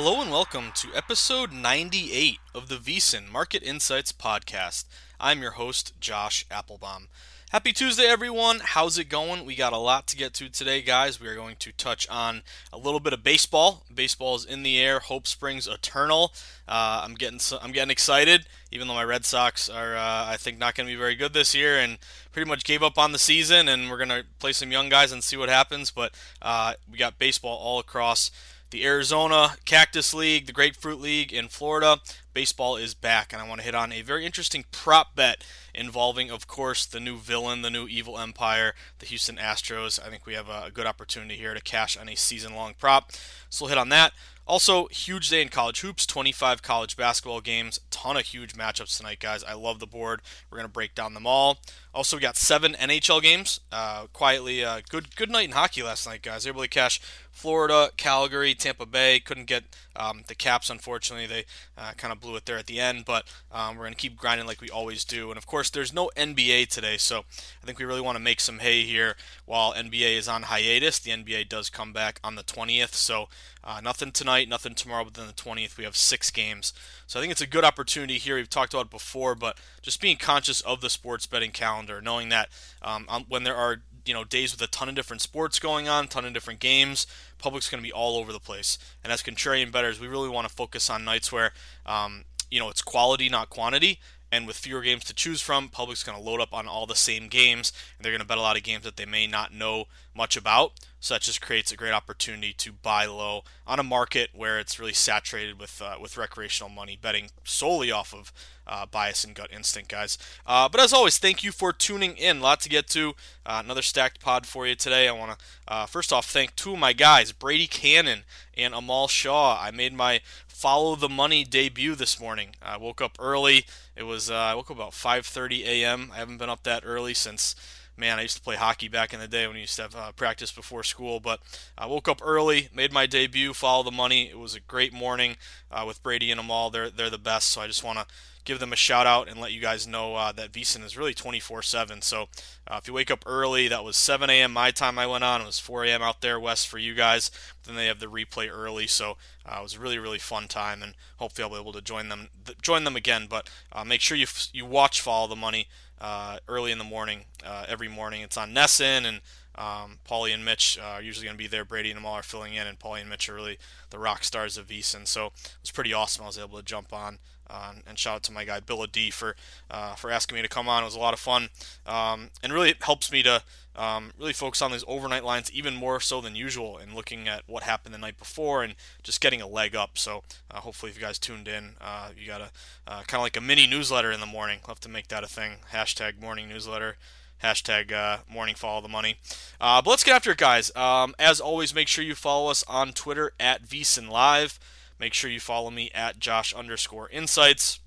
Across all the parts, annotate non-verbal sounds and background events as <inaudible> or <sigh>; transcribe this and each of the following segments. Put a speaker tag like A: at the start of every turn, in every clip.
A: Hello and welcome to episode 98 of the VSiN Market Insights Podcast. I'm your host, Josh Applebaum. Happy Tuesday, everyone. How's it going? We got a lot to get to today, guys. We are going to touch on a little bit of baseball. Baseball is in the air. Hope springs eternal. Uh, I'm getting I'm getting excited, even though my Red Sox are, uh, I think, not going to be very good this year, and pretty much gave up on the season. And we're going to play some young guys and see what happens. But uh, we got baseball all across the Arizona Cactus League, the Grapefruit League in Florida. Baseball is back, and I want to hit on a very interesting prop bet involving, of course, the new villain, the new evil empire, the Houston Astros. I think we have a good opportunity here to cash on a season long prop. So we'll hit on that. Also, huge day in college hoops, 25 college basketball games, ton of huge matchups tonight, guys. I love the board. We're going to break down them all. Also, we got seven NHL games. Uh, quietly, uh, good good night in hockey last night, guys. Able to cash Florida, Calgary, Tampa Bay. Couldn't get um, the Caps, unfortunately. They uh, kind of blew it there at the end, but um, we're going to keep grinding like we always do. And of course, there's no NBA today, so I think we really want to make some hay here while NBA is on hiatus. The NBA does come back on the 20th, so uh, nothing tonight, nothing tomorrow, but then the 20th we have six games. So I think it's a good opportunity here. We've talked about it before, but just being conscious of the sports betting calendar, knowing that um, when there are you know days with a ton of different sports going on, ton of different games, public's going to be all over the place. And as contrarian bettors, we really want to focus on nights where um, you know it's quality, not quantity. And with fewer games to choose from, public's going to load up on all the same games, and they're going to bet a lot of games that they may not know much about. So that just creates a great opportunity to buy low on a market where it's really saturated with uh, with recreational money betting solely off of uh, bias and gut instinct, guys. Uh, but as always, thank you for tuning in. A lot to get to. Uh, another stacked pod for you today. I want to uh, first off thank two of my guys, Brady Kannon and Amal Shah. I made my follow the money debut this morning. I woke up early. It was uh, I woke up about 5:30 a.m. I haven't been up that early since man, I used to play hockey back in the day when we used to have uh, practice before school. But I woke up early, made my debut, follow the money. It was a great morning uh, with Brady and Amal. They're they're the best. So I just want to give them a shout out and let you guys know uh, that VSiN is really 24/7. So uh, if you wake up early, that was 7 a.m. my time. I went on. It was 4 a.m. out there west for you guys. Then they have the replay early, so uh, it was a really really fun time, and hopefully I'll be able to join them th- join them again. But uh, make sure you f- you watch follow the money uh, early in the morning, uh, every morning. It's on NESN and Um, Paulie and Mitch uh, are usually going to be there. Brady and all are filling in, and Paulie and Mitch are really the rock stars of VSiN. So it was pretty awesome. I was able to jump on. Uh, and shout out to my guy Bill D for uh, for asking me to come on. It was a lot of fun, um, and really it helps me to um, really focus on these overnight lines even more so than usual, and looking at what happened the night before and just getting a leg up. So uh, hopefully, if you guys tuned in, uh, you got a uh, kind of like a mini newsletter in the morning. I'll have to make that a thing. Hashtag morning newsletter hashtag uh, morning follow the money. Uh, but let's get after it, guys. Um, as always, make sure you follow us on Twitter at VSiN Live. Make sure you follow me at Josh underscore Insights.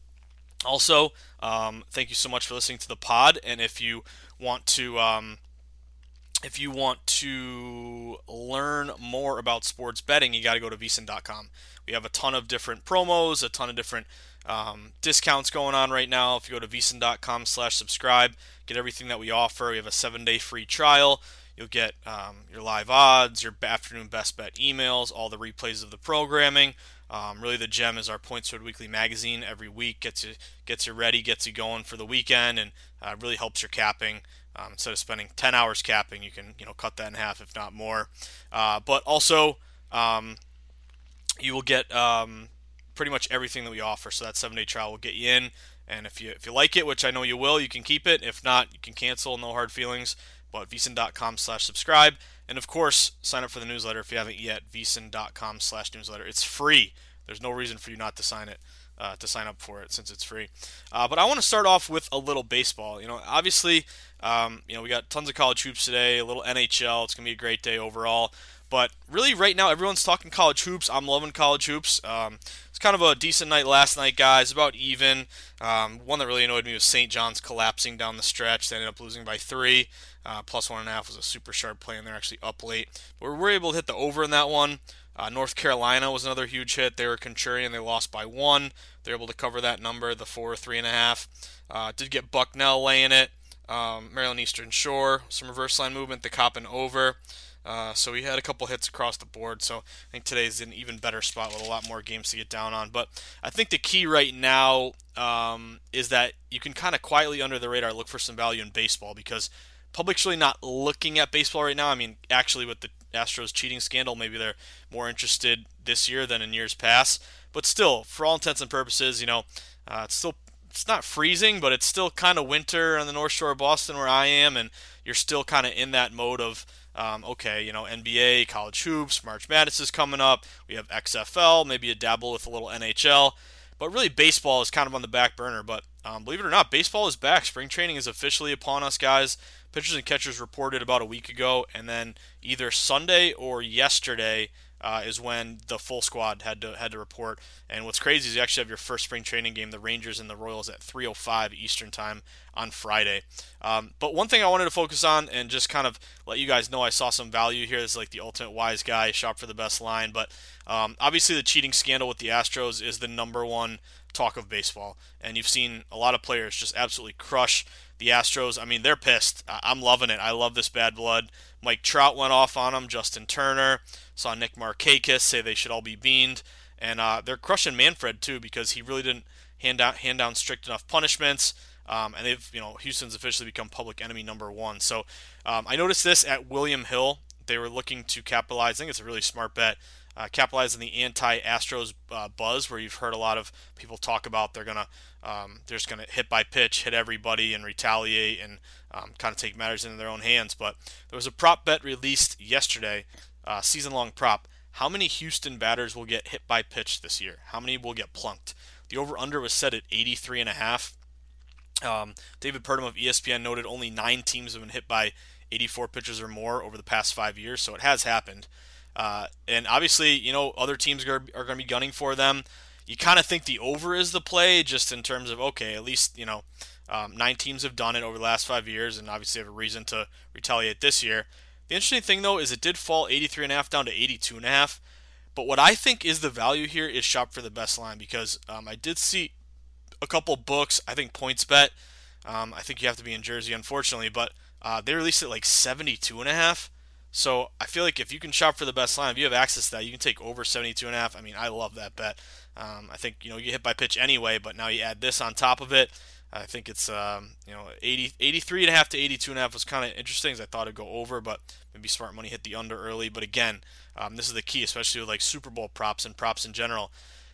A: Also, um, thank you so much for listening to the pod. And if you want to, um, if you want to learn more about sports betting, you got to go to vsin.com. We have a ton of different promos, a ton of different um, discounts going on right now. If you go to vsin.com slash subscribe, get everything that we offer. We have a seven day free trial. You'll get um, your live odds, your afternoon best bet emails, all the replays of the programming. Um, really, the gem is our Points Spread Weekly magazine. Every week gets you gets you ready, gets you going for the weekend, and uh, really helps your capping. Um, instead of spending 10 hours capping, you can you know cut that in half, if not more. Uh, but also, um, you will get um, pretty much everything that we offer. So that seven day trial will get you in. And if you if you like it, which I know you will, you can keep it. If not, you can cancel. No hard feelings. But vsin.com slash subscribe. And of course, sign up for the newsletter if you haven't yet. vsin.com slash newsletter. It's free. There's no reason for you not to sign it. Uh, to sign up for it since it's free. Uh, but I want to start off with a little baseball. You know, obviously, um, you know we got tons of college hoops today, a little NHL. It's gonna be a great day overall. But really, right now, everyone's talking college hoops. I'm loving college hoops. Um, kind of a decent night last night, guys. About even. Um, one that really annoyed me was St. John's collapsing down the stretch. They ended up losing by three. Uh, plus one and a half was a super sharp play, and they're actually up late. But we were able to hit the over in that one. Uh, North Carolina was another huge hit. They were contrarian. They lost by one. They're able to cover that number, the four, three and a half. Uh, did get Bucknell laying it. Um, Maryland Eastern Shore, some reverse line movement. The Coppin over. Uh, so we had a couple hits across the board. So I think today's an even better spot with a lot more games to get down on. But I think the key right now um, is that you can kind of quietly under the radar look for some value in baseball because public's really not looking at baseball right now. I mean, actually, with the Astros cheating scandal, maybe they're more interested this year than in years past. But still, for all intents and purposes, you know, uh, it's still it's not freezing, but it's still kind of winter on the North Shore of Boston where I am, and you're still kind of in that mode of um, okay, you know, NBA, college hoops, March Madness is coming up. We have XFL, maybe a dabble with a little NHL. But really, baseball is kind of on the back burner. But um, believe it or not, baseball is back. Spring training is officially upon us, guys. Pitchers and catchers reported about a week ago, and then either Sunday or yesterday, uh, is when the full squad had to had to report. And what's crazy is you actually have your first spring training game, the Rangers and the Royals, at 3:05 Eastern time on Friday. Um, but one thing I wanted to focus on and just kind of let you guys know I saw some value here. This is like the ultimate wise guy, shop for the best line. But um, obviously the cheating scandal with the Astros is the number one talk of baseball, and you've seen a lot of players just absolutely crush the Astros. I mean, they're pissed. I'm loving it. I love this bad blood. Mike Trout went off on him. Justin Turner. Saw Nick Markakis say they should all be beaned. And uh, they're crushing Manfred, too, because he really didn't hand down, hand down strict enough punishments. Um, and they've, you know, Houston's officially become public enemy number one. So um, I noticed this at William Hill. They were looking to capitalize. I think it's a really smart bet. Uh, capitalize on the anti-Astros uh, buzz, where you've heard a lot of people talk about they're gonna um, they're just gonna hit by pitch, hit everybody, and retaliate, and um, kind of take matters into their own hands. But there was a prop bet released yesterday, uh, season-long prop. How many Houston batters will get hit by pitch this year? How many will get plunked? The over/under was set at 83 and a half. Um, David Purdum of ESPN noted only nine teams have been hit by 84 pitches or more over the past five years, so it has happened. Uh, and obviously, you know, other teams are, are going to be gunning for them. You kind of think the over is the play, just in terms of okay, at least you know, um, nine teams have done it over the last five years, and obviously have a reason to retaliate this year. The interesting thing though is it did fall 83 and a half down to 82 and a half. But what I think is the value here is shop for the best line because um, I did see a couple books. I think PointsBet. Um, I think you have to be in Jersey, unfortunately, but uh, they released it like 72 and a half. So I feel like if you can shop for the best line, if you have access to that, you can take over 72 and a half. I mean, I love that bet. Um, I think you know you hit by pitch anyway, but now you add this on top of it. I think it's um, you know 80, 83 and a half to 82 and a half was kind of interesting. I thought it'd go over, but maybe smart money hit the under early. But again, um, this is the key, especially with like Super Bowl props and props in general.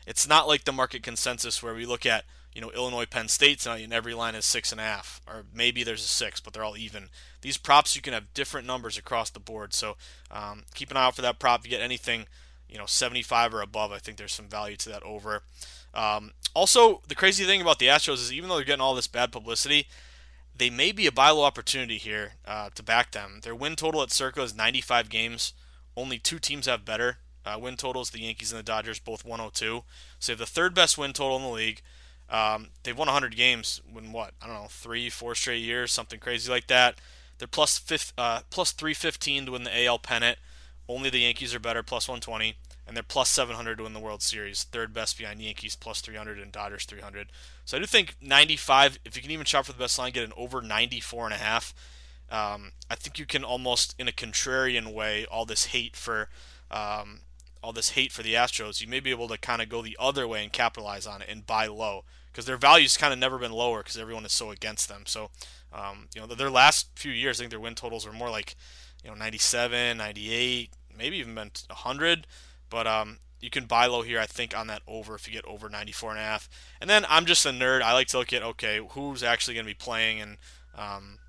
A: It's not like the market consensus where we look at you know Illinois Penn State tonight and every line is six and a half, or maybe there's a six, but they're all even. These props you can have different numbers across the board, so um, keep an eye out for that prop. If you get anything you know 75 or above, I think there's some value to that over. Um, also, the crazy thing about the Astros is even though they're getting all this bad publicity, they may be a buy low opportunity here uh, to back them. Their win total at Circa is 95 games. Only two teams have better uh, win totals. The Yankees and the Dodgers both 102. So they have the third best win total in the league. Um, they've won 100 games in what I don't know three, four straight years, something crazy like that. They're plus fifth, uh, plus 315 to win the AL pennant. Only the Yankees are better, plus 120 and they're plus 700 to win the World Series. Third best behind Yankees, plus 300, and Dodgers 300. So I do think 95. If you can even shop for the best line, get an over 94 and a half. Um, I think you can almost, in a contrarian way, all this hate for um, all this hate for the Astros, you may be able to kind of go the other way and capitalize on it and buy low because their value's kind of never been lower because everyone is so against them. So, um, you know, their last few years, I think their win totals were more like, you know, 97, 98, maybe even been 100. But um, you can buy low here, I think, on that over if you get over 94 and a half. And then I'm just a nerd. I like to look at okay, who's actually going to be playing and um,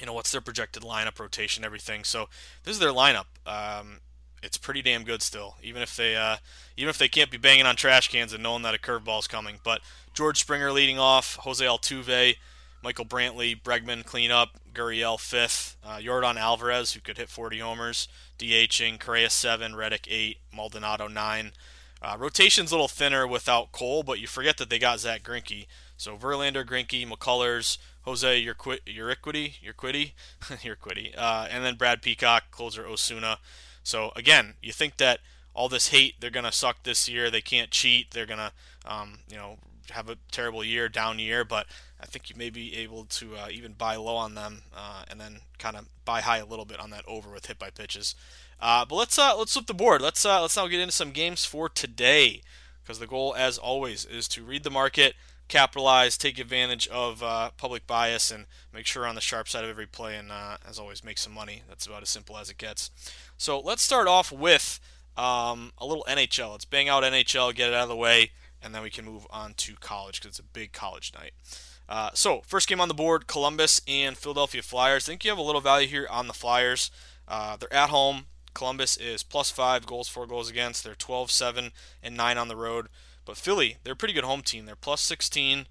A: you know what's their projected lineup rotation, everything. So this is their lineup. Um, it's pretty damn good still, even if they uh, even if they can't be banging on trash cans and knowing that a curveball's coming. But George Springer leading off, Jose Altuve, Michael Brantley, Bregman cleanup, Gurriel fifth, uh, Yordan Alvarez who could hit 40 homers, DHing, Correa seven, Reddick eight, Maldonado nine. Uh, rotation's a little thinner without Cole, but you forget that they got Zach Greinke. So Verlander, Greinke, McCullers, Jose Urquidy, Urquidy, <laughs> Urquidy, uh, and then Brad Peacock, closer Osuna. So again, you think that all this hate, they're gonna suck this year. They can't cheat. They're gonna, um, you know, have a terrible year, down year. But I think you may be able to uh, even buy low on them uh, and then kind of buy high a little bit on that over with hit by pitches. Uh, but let's uh, let's flip the board. Let's uh, let's now get into some games for today because the goal, as always, is to read the market, capitalize, take advantage of uh, public bias, and make sure on the sharp side of every play. And as always, make some money. That's about as simple as it gets. So let's start off with um, a little NHL. Let's bang out NHL, get it out of the way, and then we can move on to college because it's a big college night. Uh, so, first game on the board Columbus and Philadelphia Flyers. I think you have a little value here on the Flyers. Uh, they're at home. Columbus is plus five goals, four goals against. They're 12, 7, and 9 on the road. But Philly, they're a pretty good home team. They're plus 16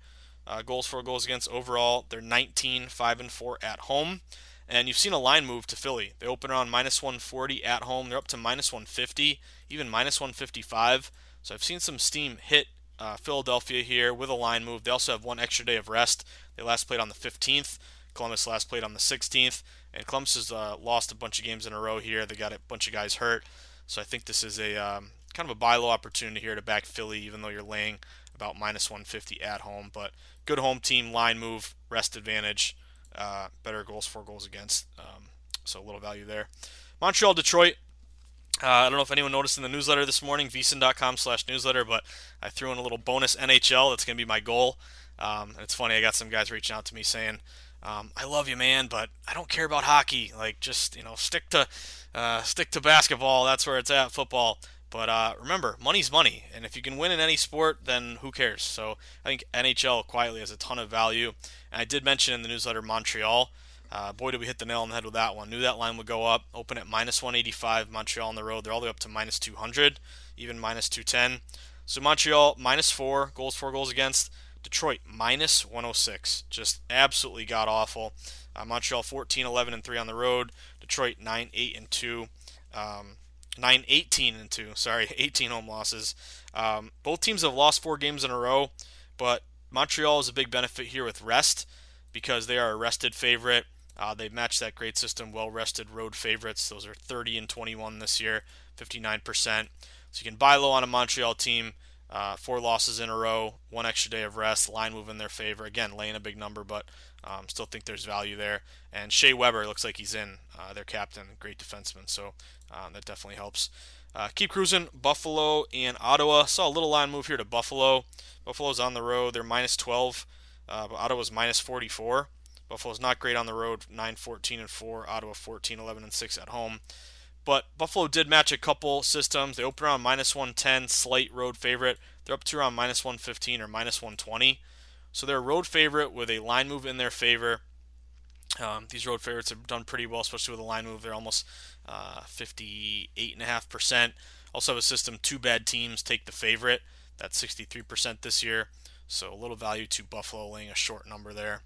A: uh, goals, four goals against overall. They're 19, 5, and 4 at home. And you've seen a line move to Philly. They open around minus 140 at home. They're up to minus 150, even minus 155. So I've seen some steam hit uh, Philadelphia here with a line move. They also have one extra day of rest. They last played on the 15th. Columbus last played on the 16th. And Columbus has uh, lost a bunch of games in a row here. They got a bunch of guys hurt. So I think this is a um, kind of a buy low opportunity here to back Philly, even though you're laying about minus 150 at home. But good home team, line move, rest advantage, uh, better goals, four goals against. Um, so a little value there. Montreal, Detroit. Uh, I don't know if anyone noticed in the newsletter this morning, vsin.com slash newsletter, but I threw in a little bonus NHL. That's going to be my goal. Um, it's funny, I got some guys reaching out to me saying, um, I love you, man, but I don't care about hockey. Like, just, you know, stick to, uh, stick to basketball. That's where it's at, football. But uh, remember, money's money, and if you can win in any sport, then who cares? So I think NHL quietly has a ton of value. And I did mention in the newsletter Montreal. Uh, boy, did we hit the nail on the head with that one. Knew that line would go up. Open at minus 185. Montreal on the road. They're all the way up to minus 200, even minus 210. So Montreal minus four goals, four goals against. Detroit minus 106. Just absolutely god awful. Uh, Montreal 14, 11, and 3 on the road. Detroit 9, 8, and 2. Um, 9, 18, and 2. Sorry, <laughs> 18 home losses. Um, both teams have lost four games in a row, but Montreal is a big benefit here with rest because they are a rested favorite. Uh, they match that great system, well rested road favorites. Those are 30 and 21 this year, 59%. So you can buy low on a Montreal team. Uh, four losses in a row, one extra day of rest, line move in their favor. Again, laying a big number, but um, still think there's value there. And Shea Weber looks like he's in, uh, their captain, great defenseman, so uh, that definitely helps. Uh, keep cruising. Buffalo and Ottawa. Saw a little line move here to Buffalo. Buffalo's on the road. They're minus 12 Uh, Ottawa's minus 44. Buffalo's not great on the road, 9 14 and 4. Ottawa 14 11 and 6 at home. But Buffalo did match a couple systems. They opened around minus 110, slight road favorite. They're up to around minus 115 or minus 120. So they're a road favorite with a line move in their favor. Um, these road favorites have done pretty well, especially with a line move. They're almost uh, 58.5%. Also have a system, two bad teams take the favorite. That's 63% this year. So a little value to Buffalo laying a short number there.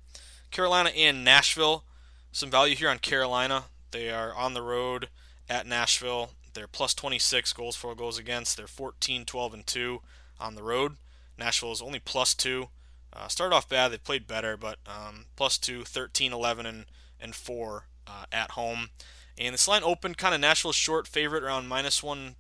A: Carolina and Nashville. Some value here on Carolina. They are on the road at Nashville. They're plus 26 goals for goals against. They're 14, 12, and 2 on the road. Nashville is only plus 2. Uh, started off bad. They played better, but um, plus 2, 13, 11, and, and 4 uh, at home. And this line opened kind of Nashville's short favorite around minus 1,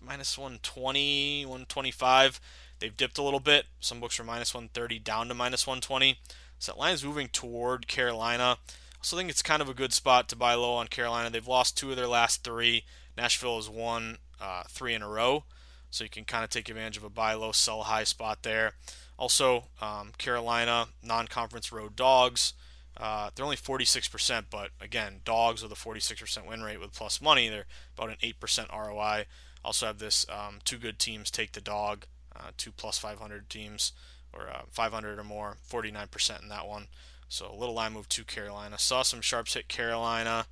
A: minus 120, 125. They've dipped a little bit. Some books are minus 130 down to minus 120. So is moving toward Carolina. So I also think it's kind of a good spot to buy low on Carolina. They've lost two of their last three. Nashville has won uh, three in a row. So you can kind of take advantage of a buy low, sell high spot there. Also, um, Carolina non conference road dogs. Uh, they're only 46%, but again, dogs with a 46% win rate with plus money, they're about an 8% ROI. Also have this um, two good teams take the dog, uh, two plus 500 teams, or uh, 500 or more, 49% in that one. So a little line move to Carolina. Saw some sharps hit Carolina,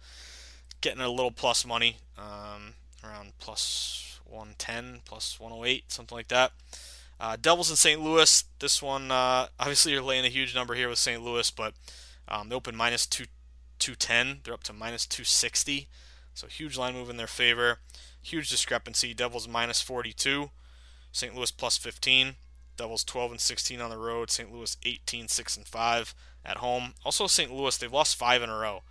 A: getting a little plus money, um, around plus 110, plus 108, something like that. Uh, Devils in St. Louis. This one, uh, obviously, you're laying a huge number here with St. Louis, but um, they open minus two, 210. They're up to minus 260. So huge line move in their favor. Huge discrepancy. Devils minus 42. St. Louis plus 15. Devils 12 and 16 on the road. St. Louis 18, 6 and 5 at home. Also, St. Louis, they've lost five in a row.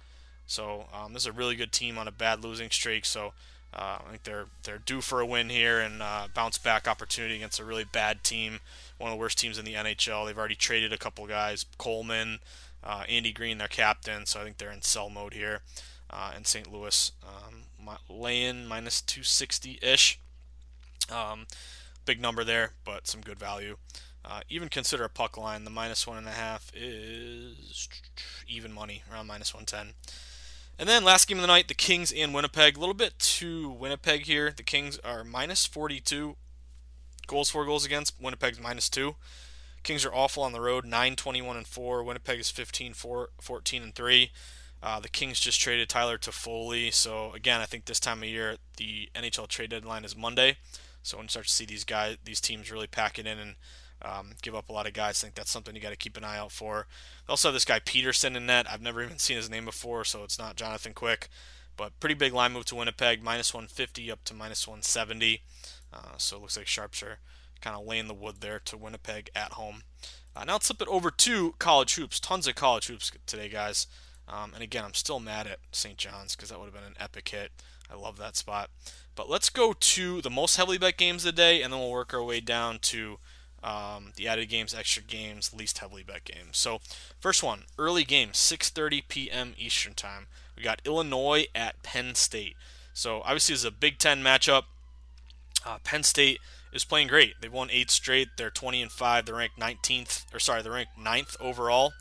A: So um, this is a really good team on a bad losing streak. So uh, I think they're they're due for a win here and uh, bounce back opportunity against a really bad team, one of the worst teams in the NHL. They've already traded a couple guys, Coleman, uh, Andy Greene, their captain. So I think they're in sell mode here. Uh, and St. Louis um, laying minus 260 ish. Um, big number there, but some good value. Uh, even consider a puck line. The minus one and a half is even money, around minus 110. And then last game of the night, the Kings and Winnipeg. A little bit to Winnipeg here. The Kings are minus 42 goals for goals against. Winnipeg's minus two. Kings are awful on the road, 9 21 and 4. Winnipeg is 15 4, 14 and 3. Uh, the Kings just traded Tyler Toffoli. So again, I think this time of year the NHL trade deadline is Monday. So when you start to see these guys, these teams really pack it in and um, give up a lot of guys. I think that's something you got to keep an eye out for. They also have this guy Petersen in net. I've never even seen his name before, so it's not Jonathan Quick. But pretty big line move to Winnipeg, minus 150 up to minus 170. Uh, so it looks like Sharps are kind of laying the wood there to Winnipeg at home. Uh, now let's flip it over to college hoops. Tons of college hoops today, guys. Um, and again, I'm still mad at St. John's because that would have been an epic hit. I love that spot. But let's go to the most heavily bet games of the day, and then we'll work our way down to um, the added games, extra games, least heavily bet games. So, first one, early game, 6:30 p.m. Eastern time. We got Illinois at Penn State. So, obviously, this is a Big Ten matchup. Uh, Penn State is playing great. They've won eight straight. They're 20 and five. They're ranked 19th, or sorry, they're ranked 9th overall.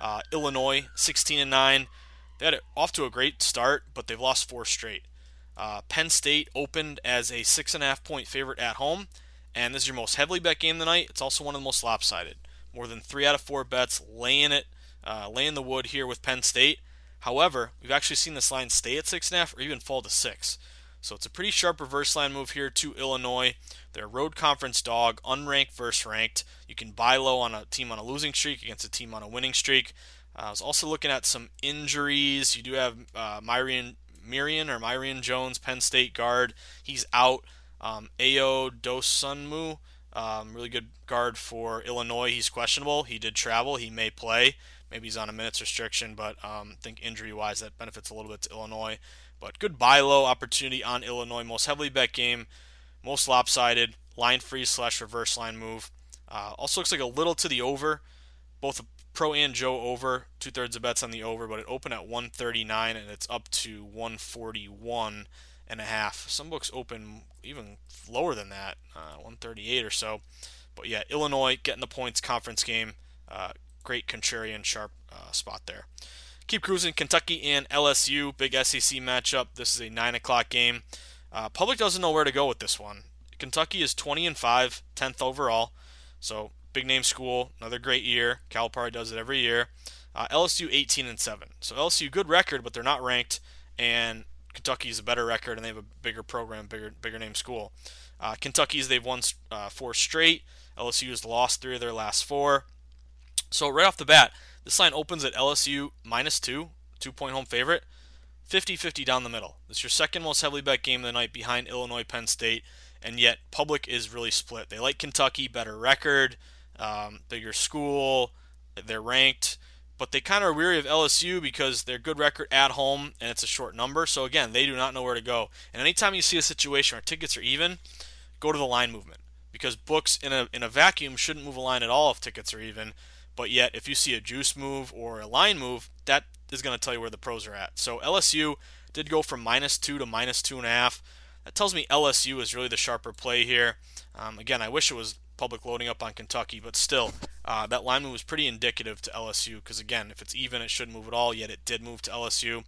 A: Uh, Illinois, 16 and nine. They had it off to a great start, but they've lost four straight. Uh, Penn State opened as a six and a half point favorite at home, and this is your most heavily bet game tonight. It's also one of the most lopsided. More than three out of four bets laying it, uh, laying the wood here with Penn State. However, we've actually seen this line stay at six and a half or even fall to six. So it's a pretty sharp reverse line move here to Illinois. They're a road conference dog, unranked versus ranked. You can buy low on a team on a losing streak against a team on a winning streak. Uh, I was also looking at some injuries. You do have uh, Myreon, Mirian or Myreon Jones, Penn State guard. He's out. Um, Ayo Dosunmu, um, really good guard for Illinois. He's questionable. He did travel. He may play. Maybe he's on a minutes restriction, but um, I think injury wise that benefits a little bit to Illinois. But good buy low opportunity on Illinois. Most heavily bet game, most lopsided, line free slash reverse line move. Uh, also looks like a little to the over. Both Pro and Joe over. Two thirds of bets on the over, but it opened at 139 and it's up to 141 and a half. Some books open even lower than that, uh, 138 or so. But yeah, Illinois getting the points conference game. Uh, great contrarian sharp uh, spot there. Keep cruising. Kentucky and LSU, big SEC matchup. This is a 9 o'clock game. Uh, public doesn't know where to go with this one. Kentucky is 20 and 5, 10th overall. So big name school, another great year. Calipari does it every year. Uh, LSU 18 and 7. So LSU good record, but they're not ranked, and Kentucky's a better record, and they have a bigger program, bigger bigger name school. Uh, Kentucky's they've won uh, four straight. LSU has lost three of their last four. So right off the bat, this line opens at LSU minus two, two point home favorite. 50 50 down the middle. Is your second most heavily bet game of the night behind Illinois Penn State, and yet public is really split. They like Kentucky, better record, um, bigger school, they're ranked, but they kind of are weary of LSU because they're good record at home and it's a short number. So again, they do not know where to go. And anytime you see a situation where tickets are even, go to the line movement because books in a in a vacuum shouldn't move a line at all if tickets are even. But yet, if you see a juice move or a line move, that is going to tell you where the pros are at. So LSU did go from minus two to minus two and a half. That tells me LSU is really the sharper play here. Um, again, I wish it was public loading up on Kentucky, but still, uh, that line was pretty indicative to LSU because, again, if it's even, it shouldn't move at all, yet it did move to LSU.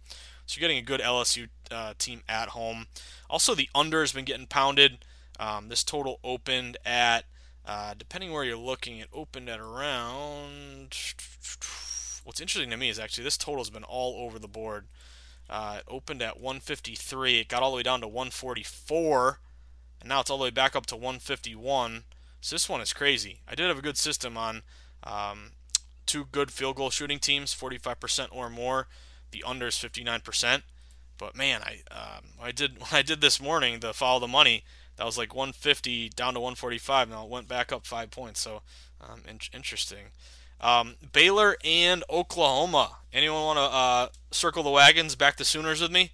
A: So you're getting a good LSU uh, team at home. Also, the under has been getting pounded. Um, this total opened at, uh, depending where you're looking, it opened at around what's interesting to me is actually this total has been all over the board. Uh, it opened at 153. It got all the way down to 144, and now it's all the way back up to 151. So this one is crazy. I did have a good system on um, two good field goal shooting teams, 45% or more. The under is 59%. But man, I um, I did when <laughs> I did this morning the follow the money. That was like 150 down to 145. Now it went back up five points. So um, in- interesting. Um, Baylor and Oklahoma. Anyone want to uh, circle the wagons back to Sooners with me?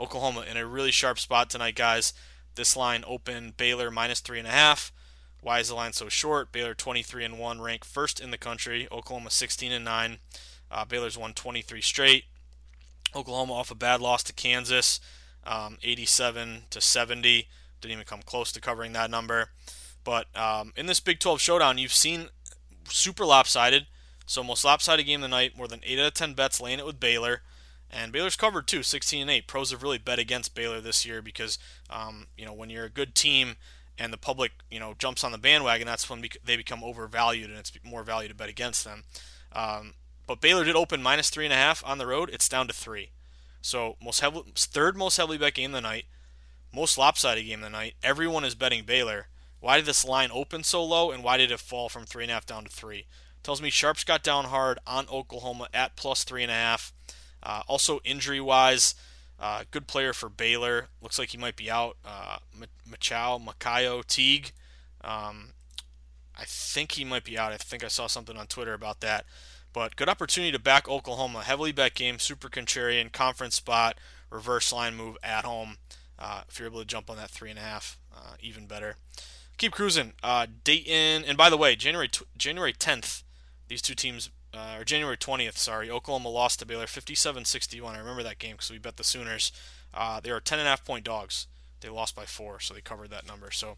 A: Oklahoma in a really sharp spot tonight, guys. This line open Baylor minus three and a half. Why is the line so short? Baylor 23 and one, ranked first in the country. Oklahoma 16 and nine. Uh, Baylor's won 23 straight. Oklahoma off a bad loss to Kansas, um, 87 to 70. Didn't even come close to covering that number. But um, in this Big 12 showdown, you've seen super lopsided. So most lopsided game of the night. More than eight out of ten bets laying it with Baylor, and Baylor's covered too, 16 and eight. Pros have really bet against Baylor this year because um, you know when you're a good team and the public you know jumps on the bandwagon, that's when they become overvalued and it's more value to bet against them. Um, but Baylor did open minus three and a half on the road. It's down to three. So most heavily, third most heavily bet game of the night, most lopsided game of the night. Everyone is betting Baylor. Why did this line open so low, and why did it fall from three and a half down to three? Tells me Sharps got down hard on Oklahoma at plus three and a half. Uh, also injury wise, uh, good player for Baylor. Looks like he might be out. Uh, Machao, Makayo, Teague. Um, I think he might be out. I think I saw something on Twitter about that. But good opportunity to back Oklahoma. Heavily bet game, super contrarian, conference spot, reverse line move at home. Uh, if you're able to jump on that three and a half, uh, even better keep cruising. Uh, Dayton, and by the way, January January 10th, these two teams, uh, or January 20th, sorry, Oklahoma lost to Baylor 57-61. I remember that game because we bet the Sooners. Uh, they were 10 and a half point dogs. They lost by four, so they covered that number. So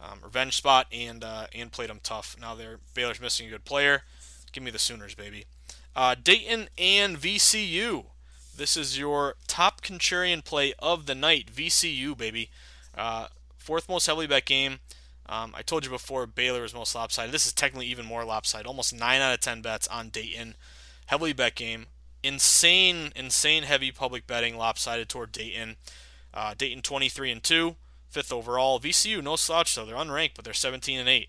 A: um, revenge spot and uh, and played them tough. Now they're Baylor's missing a good player. Give me the Sooners, baby. Uh, Dayton and VCU. This is your top contrarian play of the night. VCU, baby. Uh, fourth most heavily bet game. Um, I told you before Baylor was most lopsided. This is technically even more lopsided. Almost 9 out of 10 bets on Dayton. Heavily bet game. Insane, insane heavy public betting lopsided toward Dayton. Uh, Dayton 23 and 2, fifth overall. VCU, no slouch though. They're unranked, but they're 17 and 8.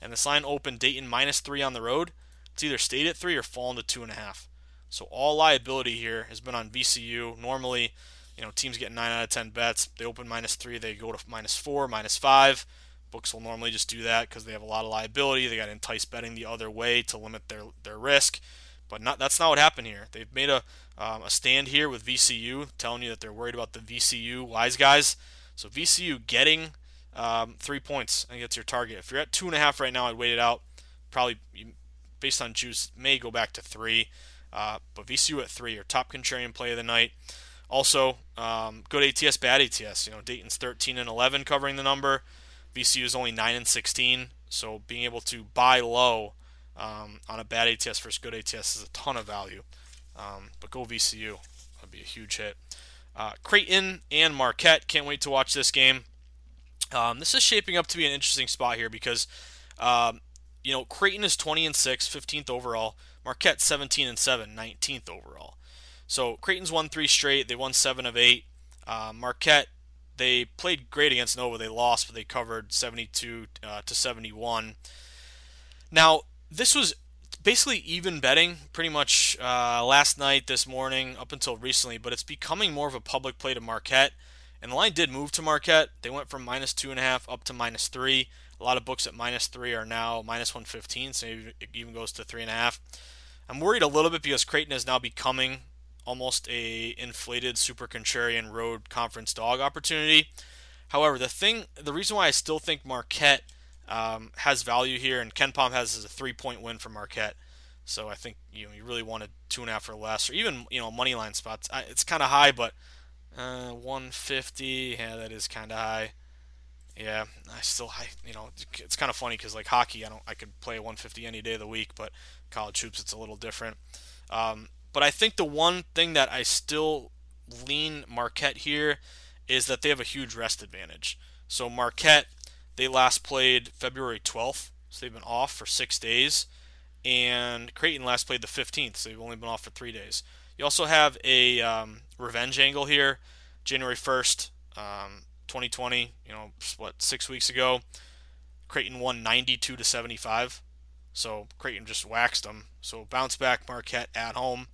A: And this line opened Dayton minus 3 on the road. It's either stayed at 3 or fallen to 2.5. So all liability here has been on VCU. Normally, you know, teams get 9 out of 10 bets. They open minus 3, they go to minus 4, minus 5 Books will normally just do that because they have a lot of liability. They got to entice betting the other way to limit their, their risk. But not that's not what happened here. They've made a, um, a stand here with VCU, telling you that they're worried about the VCU wise guys. So VCU getting um, three points, think that's your target. If you're at two and a half right now, I'd wait it out. Probably based on juice, may go back to three. Uh, but VCU at three, your top contrarian play of the night. Also, um, good ATS, bad ATS. You know, Dayton's 13 and 11 covering the number. VCU is only 9 and 16, so being able to buy low um, on a bad ATS versus good ATS is a ton of value. Um, but go VCU. That'd be a huge hit. Uh, Creighton and Marquette. Can't wait to watch this game. Um, this is shaping up to be an interesting spot here because, um, you know, Creighton is 20 and 6, 15th overall. Marquette 17 and 7, 19th overall. So Creighton's won three straight. They won seven of eight. Uh, Marquette they played great against Nova. They lost, but they covered 72 uh, to 71. Now this was basically even betting pretty much uh, last night, this morning, up until recently, but it's becoming more of a public play to Marquette. And the line did move to Marquette. They went from minus two and a half up to minus three. A lot of books at minus three are now minus 115, so it even goes to three and a half. I'm worried a little bit because Creighton is now becoming almost a inflated super contrarian road conference dog opportunity. However, the thing, the reason why I still think Marquette um, has value here, and KenPom has a three-point win for Marquette. So I think you know you really want wanted two and a half or less, or even you know money line spots. It's kind of high, but uh, 150, yeah, that is kind of high. Yeah, I still, I you know, it's kind of funny because like hockey, I don't, I could play 150 any day of the week, but college hoops, it's a little different. Um, but I think the one thing that I still lean Marquette here is that they have a huge rest advantage. So Marquette they last played February 12th, so they've been off for six days. And Creighton last played the 15th, so they've only been off for three days. You also have a um, revenge angle here, January 1st, um, 2020. You know, what six weeks ago, Creighton won 92 to 75. So Creighton just waxed them. So bounce back Marquette at home.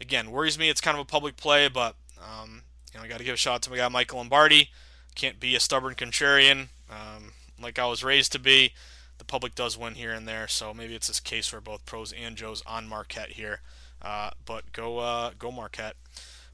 A: Again, worries me. It's kind of a public play, but um, you know I got to give a shout out to my guy Michael Lombardi. Can't be a stubborn contrarian. Um, like I was raised to be. The public does win here and there, so maybe it's this case where both pros and Joes on Marquette here. Uh, but go uh, go Marquette.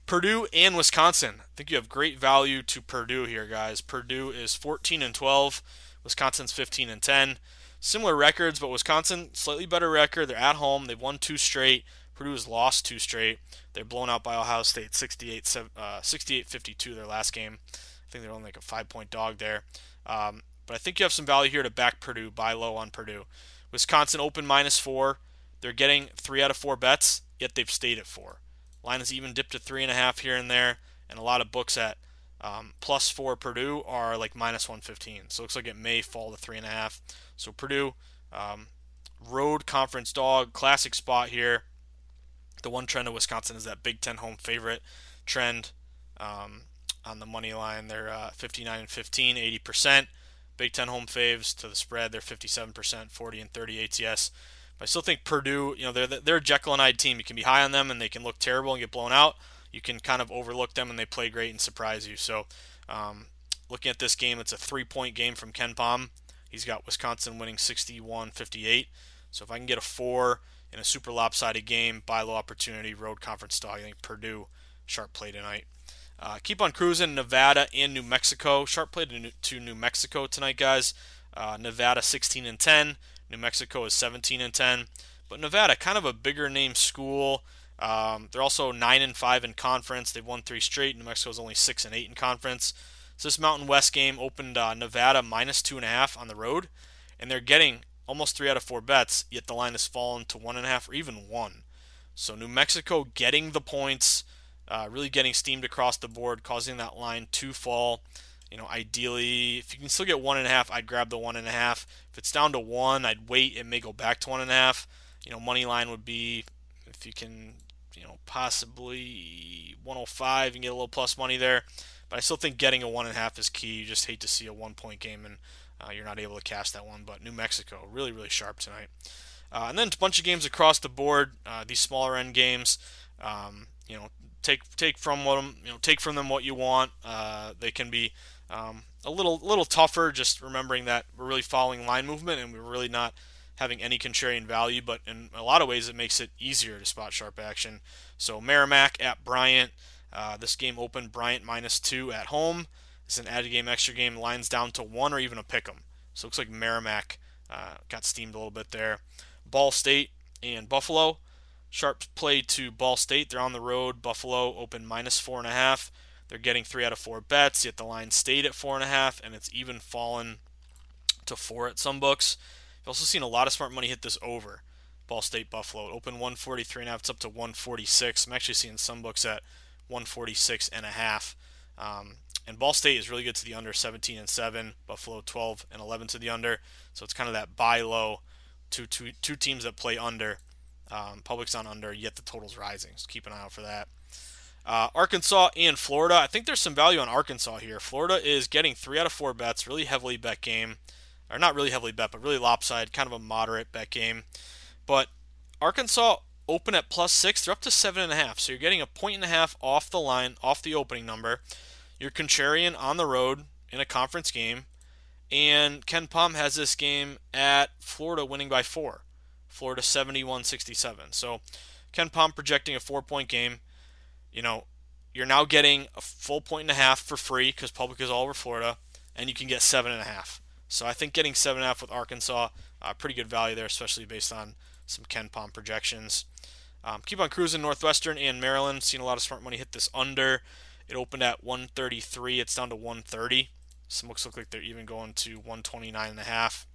A: Purdue and Wisconsin. I think you have great value to Purdue here, guys. Purdue is 14 and 12. Wisconsin's 15 and 10. Similar records, but Wisconsin slightly better record. They're at home. They've won two straight. Purdue has lost two straight. They're blown out by Ohio State 68 uh, 52 their last game. I think they're only like a five point dog there. Um, but I think you have some value here to back Purdue, buy low on Purdue. Wisconsin open minus four. They're getting three out of four bets, yet they've stayed at four. Line has even dipped to three and a half here and there, and a lot of books at um, plus four Purdue are like minus 115. So it looks like it may fall to three and a half. So Purdue, um, road conference dog, classic spot here. The one trend of Wisconsin is that Big Ten home favorite trend um, on the money line. They're uh, 59 and 15, 80%. Big Ten home faves to the spread. They're 57%, 40 and 30 ATS. But I still think Purdue, you know, they're they're a Jekyll and Hyde team. You can be high on them and they can look terrible and get blown out. You can kind of overlook them and they play great and surprise you. So, um, looking at this game, it's a three-point game from KenPom. He's got Wisconsin winning 61-58. So if I can get a four in a super lopsided game, buy low opportunity, road conference dog, I think Purdue sharp play tonight. Uh, keep on cruising Nevada and New Mexico. Sharp play to New, to New Mexico tonight, guys. Uh, Nevada 16 and 10. New Mexico is 17 and 10. But Nevada, kind of a bigger name school. Um, they're also 9 and 5 in conference. They've won three straight. New Mexico is only 6 and 8 in conference. So this Mountain West game opened uh, Nevada minus two and a half on the road, and they're getting almost three out of four bets. Yet the line has fallen to one and a half or even one. So New Mexico getting the points uh, really getting steamed across the board, causing that line to fall. You know, ideally, if you can still get one and a half, I'd grab the one and a half. If it's down to one, I'd wait. It may go back to one and a half. You know, money line would be if you can, you know, possibly 105 and get a little plus money there. But I still think getting a one and a half is key. You just hate to see a one point game and uh, you're not able to cast that one. But New Mexico, really, really sharp tonight. Uh, and then a bunch of games across the board. Uh, these smaller end games. Um, you know, take take from what you know take from them what you want. Uh, they can be um, a little little tougher. Just remembering that we're really following line movement and we're really not having any contrarian value. But in a lot of ways, it makes it easier to spot sharp action. So Merrimack at Bryant. Uh, this game opened Bryant minus two at home. It's an added game, extra game. Lines down to one or even a pick 'em. So it looks like Merrimack uh, got steamed a little bit there. Ball State and Buffalo. Sharp play to Ball State. They're on the road. Buffalo open minus four and a half. They're getting three out of four bets, yet the line stayed at four and a half, and it's even fallen to four at some books. You've also seen a lot of smart money hit this over. Ball State Buffalo. It opened 143 and a half. It's up to 146. I'm actually seeing some books at 146 and a half. Um, and Ball State is really good to the under 17 and 7. Buffalo 12 and 11 to the under. So it's kind of that buy low. Two, two, two teams that play under. Um, public's on under, yet the total's rising. So keep an eye out for that. Uh, Arkansas and Florida. I think there's some value on Arkansas here. Florida is getting three out of four bets, really heavily bet game, or not really heavily bet, but really lopsided, kind of a moderate bet game. But Arkansas open at plus six, they're up to seven and a half, so you're getting a point and a half off the line, off the opening number. You're contrarian on the road in a conference game, and KenPom has this game at Florida winning by four, Florida 71-67. So KenPom projecting a four-point game you know, you're now getting a full point and a half for free because public is all over Florida, and you can get seven and a half. So I think getting seven and a half with Arkansas, uh, pretty good value there, especially based on some KenPom projections. Um, keep on cruising Northwestern and Maryland. Seen a lot of smart money hit this under. It opened at 133. It's down to 130. Some books look like they're even going to 129 and a half.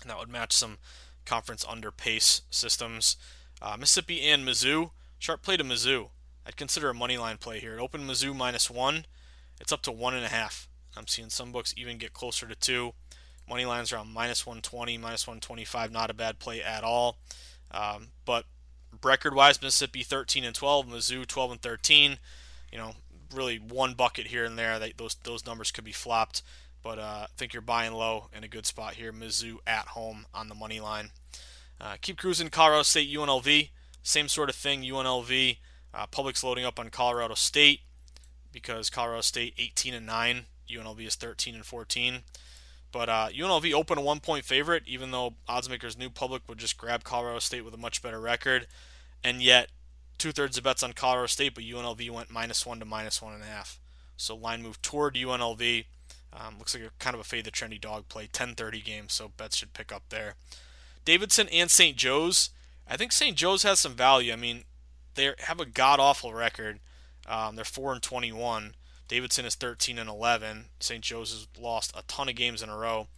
A: And that would match some conference under pace systems. Uh, Mississippi and Mizzou. Sharp play to Mizzou. I'd consider a money line play here. It opened Mizzou minus one. It's up to one and a half. I'm seeing some books even get closer to two. Money lines around minus 120, minus 125. Not a bad play at all. Um, but record-wise, Mississippi 13 and 12, Mizzou 12 and 13. You know, really one bucket here and there. That those those numbers could be flopped. But uh, I think you're buying low in a good spot here. Mizzou at home on the money line. Uh, keep cruising. Colorado State UNLV. Same sort of thing. UNLV uh, public's loading up on Colorado State because Colorado State 18 and 9, UNLV is 13 and 14. But uh, UNLV open a one point favorite, even though oddsmakers knew public would just grab Colorado State with a much better record. And yet, two thirds of bets on Colorado State, but UNLV went minus one to minus one and a half. So line moved toward UNLV. Um, looks like a kind of a fade the trendy dog play. 10:30 game, so bets should pick up there. Davidson and St. Joe's. I think St. Joe's has some value. I mean, they have a god awful record. Um, they're four and 21. Davidson is 13 and 11. St. Joe's has lost a ton of games in a row.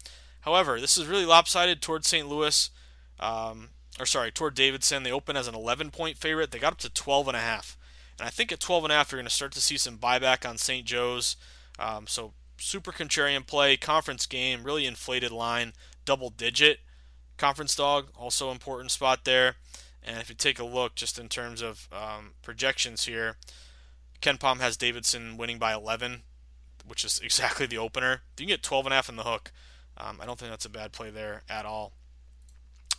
A: However, this is really lopsided towards St. Louis, um, or sorry, toward Davidson. They open as an 11 point favorite. They got up to 12 and a half, and I think at 12 and a half you're going to start to see some buyback on St. Joe's. Um, so super contrarian play, conference game, really inflated line, double digit. Conference dog also important spot there. And if you take a look just in terms of um, projections here, KenPom has Davidson winning by 11, which is <laughs> exactly the opener. You can get 12 and a half in the hook. Um, I don't think that's a bad play there at all.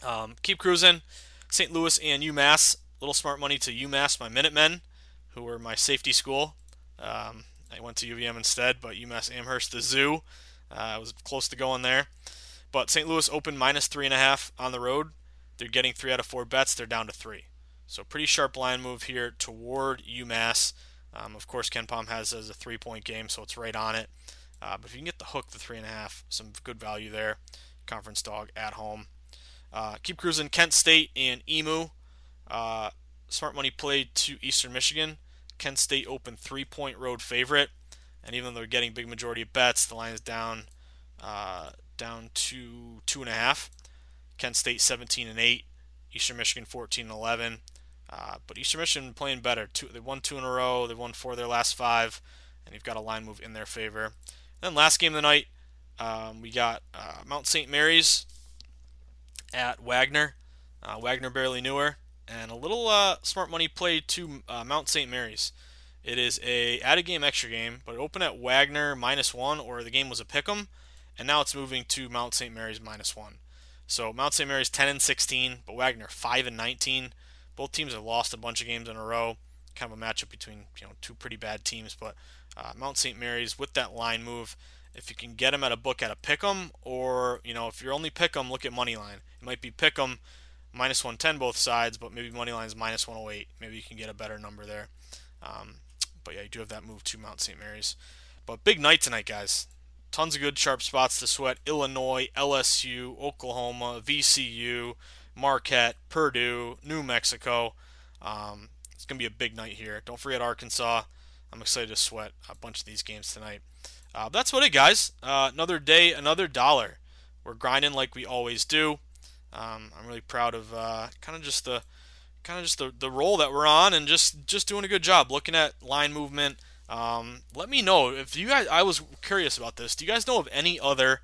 A: Um, keep cruising. St. Louis and UMass. Little smart money to UMass, my Minutemen, who were my safety school. Um, I went to UVM instead, but UMass Amherst, the zoo. Uh, I was close to going there. But St. Louis opened minus three and a half on the road. They're getting three out of four bets. They're down to three. So pretty sharp line move here toward UMass. Um, of course, KenPom has as a three-point game, so it's right on it. Uh, but if you can get the hook, the three and a half, some good value there. Conference dog at home. Uh, keep cruising. Kent State and Emu. Uh, smart money played to Eastern Michigan. Kent State open three-point road favorite, and even though they're getting big majority of bets, the line is down uh, down to two and a half. Kent State 17 and 8, Eastern Michigan 14 and 11. Uh, but Eastern Michigan playing better. Two, they won two in a row. They won four of their last five, and you've got a line move in their favor. And then last game of the night, um, we got uh, Mount St. Mary's at Wagner. Uh, Wagner barely knew her, and a little uh, smart money play to uh, Mount St. Mary's. It is a added game extra game, but it opened at Wagner minus one, or the game was a pick 'em, and now it's moving to Mount St. Mary's minus one. So Mount St. Mary's 10 and 16, but Wagner 5 and 19. Both teams have lost a bunch of games in a row. Kind of a matchup between you know two pretty bad teams, but uh, Mount St. Mary's with that line move. If you can get them at a book at a pick 'em, or you know if you're only pick 'em, look at money line. It might be pick 'em minus 110 both sides, but maybe money line is minus 108. Maybe you can get a better number there. Um, but yeah, you do have that move to Mount St. Mary's. But big night tonight, guys tons of good sharp spots to sweat. Illinois, LSU, Oklahoma, VCU, Marquette, Purdue, New Mexico. Um, it's going to be a big night here. Don't forget Arkansas. I'm excited to sweat a bunch of these games tonight. Uh, that's what it, guys. Uh, another day, another dollar. We're grinding like we always do. Um, I'm really proud of uh, kind of just the kind of just the, the roll that we're on and just just doing a good job looking at line movement. Um, let me know if you guys. I was curious about this. Do you guys know of any other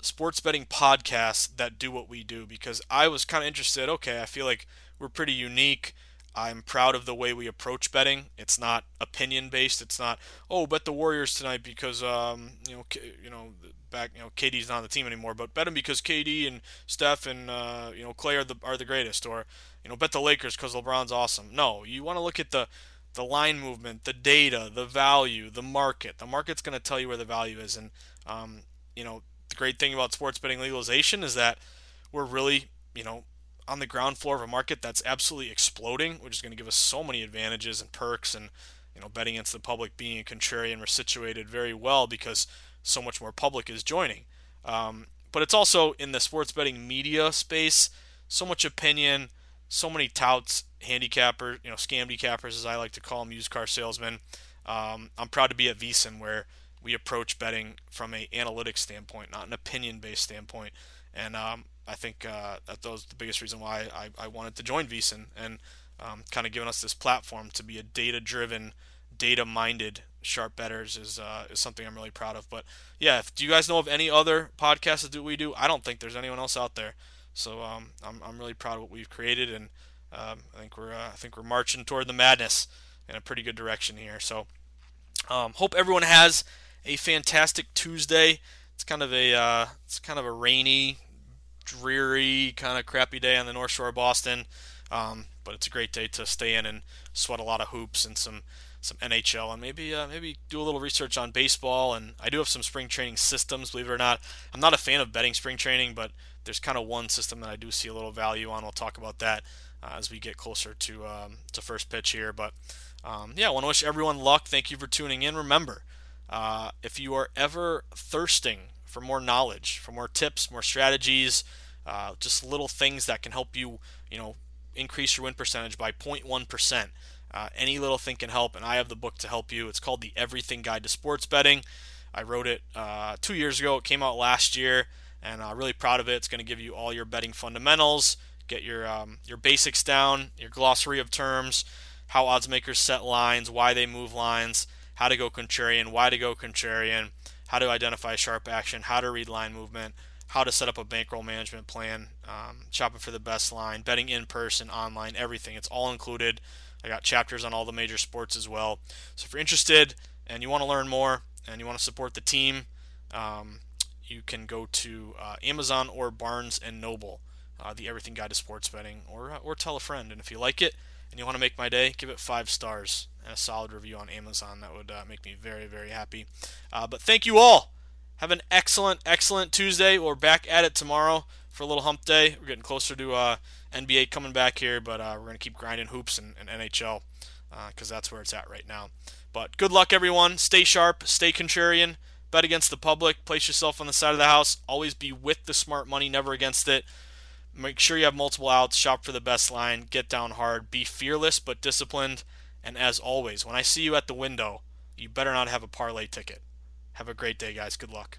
A: sports betting podcasts that do what we do? Because I was kind of interested. Okay, I feel like we're pretty unique. I'm proud of the way we approach betting. It's not opinion based. It's not oh bet the Warriors tonight because um, you know you know back you know KD's not on the team anymore, but bet them because KD and Steph and uh, you know Clay are the are the greatest, or you know bet the Lakers because LeBron's awesome. No, you want to look at the the line movement, the data, the value, the market. The market's going to tell you where the value is, and um, you know the great thing about sports betting legalization is that we're really you know on the ground floor of a market that's absolutely exploding, which is going to give us so many advantages and perks. And you know, betting against the public, being a contrarian, we're situated very well because so much more public is joining. Um, but it's also in the sports betting media space, so much opinion, so many touts, handicappers, you know, scam decappers, as I like to call them, used car salesmen. Um, I'm proud to be at VSiN where we approach betting from a analytics standpoint, not an opinion-based standpoint. And um, I think uh, that was the biggest reason why I, I wanted to join VSiN and um, kind of giving us this platform to be a data-driven, data-minded sharp betters is uh, is something I'm really proud of. But yeah, if, do you guys know of any other podcasts that do we do? I don't think there's anyone else out there. So um, I'm, I'm really proud of what we've created, and um, I think we're uh, I think we're marching toward the madness in a pretty good direction here. So um, hope everyone has a fantastic Tuesday. It's kind of a uh, it's kind of a rainy, dreary, kind of crappy day on the North Shore of Boston. Um, but it's a great day to stay in and sweat a lot of hoops and some some NHL and maybe uh, maybe do a little research on baseball. And I do have some spring training systems, believe it or not. I'm not a fan of betting spring training, but there's kind of one system that I do see a little value on. We'll talk about that uh, as we get closer to um, to first pitch here. But um, yeah, I want to wish everyone luck. Thank you for tuning in. Remember, uh, if you are ever thirsting for more knowledge, for more tips, more strategies, uh, just little things that can help you, you know, increase your win percentage by 0.1 percent uh, any little thing can help, and I have the book to help you. It's called The Everything Guide to Sports Betting. I wrote it uh, two years ago. It came out last year, and I'm really proud of it. It's going to give you all your betting fundamentals, get your um, your basics down, your glossary of terms, how odds makers set lines, why they move lines, how to go contrarian, why to go contrarian, how to identify sharp action, how to read line movement, how to set up a bankroll management plan, um, shopping for the best line, betting in person, online, everything. It's all included. I got chapters on all the major sports as well. So if you're interested and you want to learn more and you want to support the team, um, you can go to uh, Amazon or Barnes and Noble, uh, the Everything Guide to Sports Betting, or uh, or tell a friend. And if you like it and you want to make my day, give it five stars and a solid review on Amazon. That would uh, make me very very happy. Uh, but thank you all. Have an excellent excellent Tuesday. We're back at it tomorrow for a little hump day. We're getting closer to uh, NBA coming back here, but uh, we're going to keep grinding hoops and, and NHL because uh, that's where it's at right now. But good luck, everyone. Stay sharp, stay contrarian, bet against the public, place yourself on the side of the house. Always be with the smart money, never against it. Make sure you have multiple outs, shop for the best line, get down hard, be fearless but disciplined. And as always, when I see you at the window, you better not have a parlay ticket. Have a great day, guys. Good luck.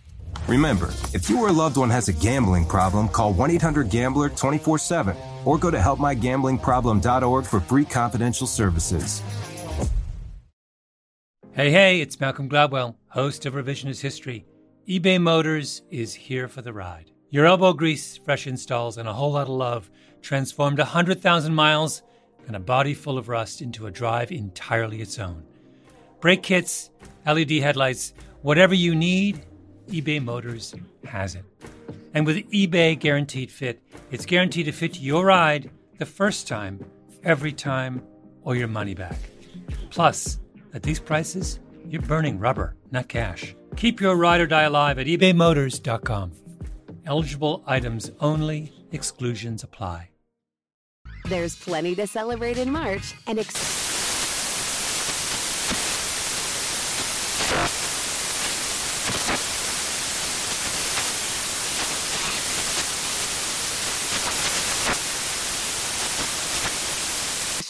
B: Remember, if you or a loved one has a gambling problem, call 1 800 Gambler 24 7 or go to helpmygamblingproblem.org for free confidential services.
C: Hey, hey, it's Malcolm Gladwell, host of Revisionist History. eBay Motors is here for the ride. Your elbow grease, fresh installs, and a whole lot of love transformed 100,000 miles and a body full of rust into a drive entirely its own. Brake kits, LED headlights, whatever you need, eBay Motors has it. And with eBay Guaranteed Fit, it's guaranteed to fit your ride the first time, every time, or your money back. Plus, at these prices, you're burning rubber, not cash. Keep your ride or die alive at ebaymotors.com. Eligible items only, exclusions apply.
D: There's plenty to celebrate in March and ex-